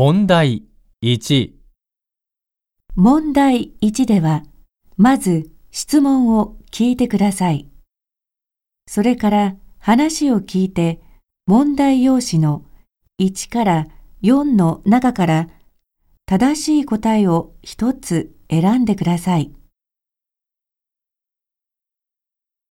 問題1、問題1では、まず質問を聞いてください。それから話を聞いて、問題用紙の1から4の中から正しい答えを1つ選んでください。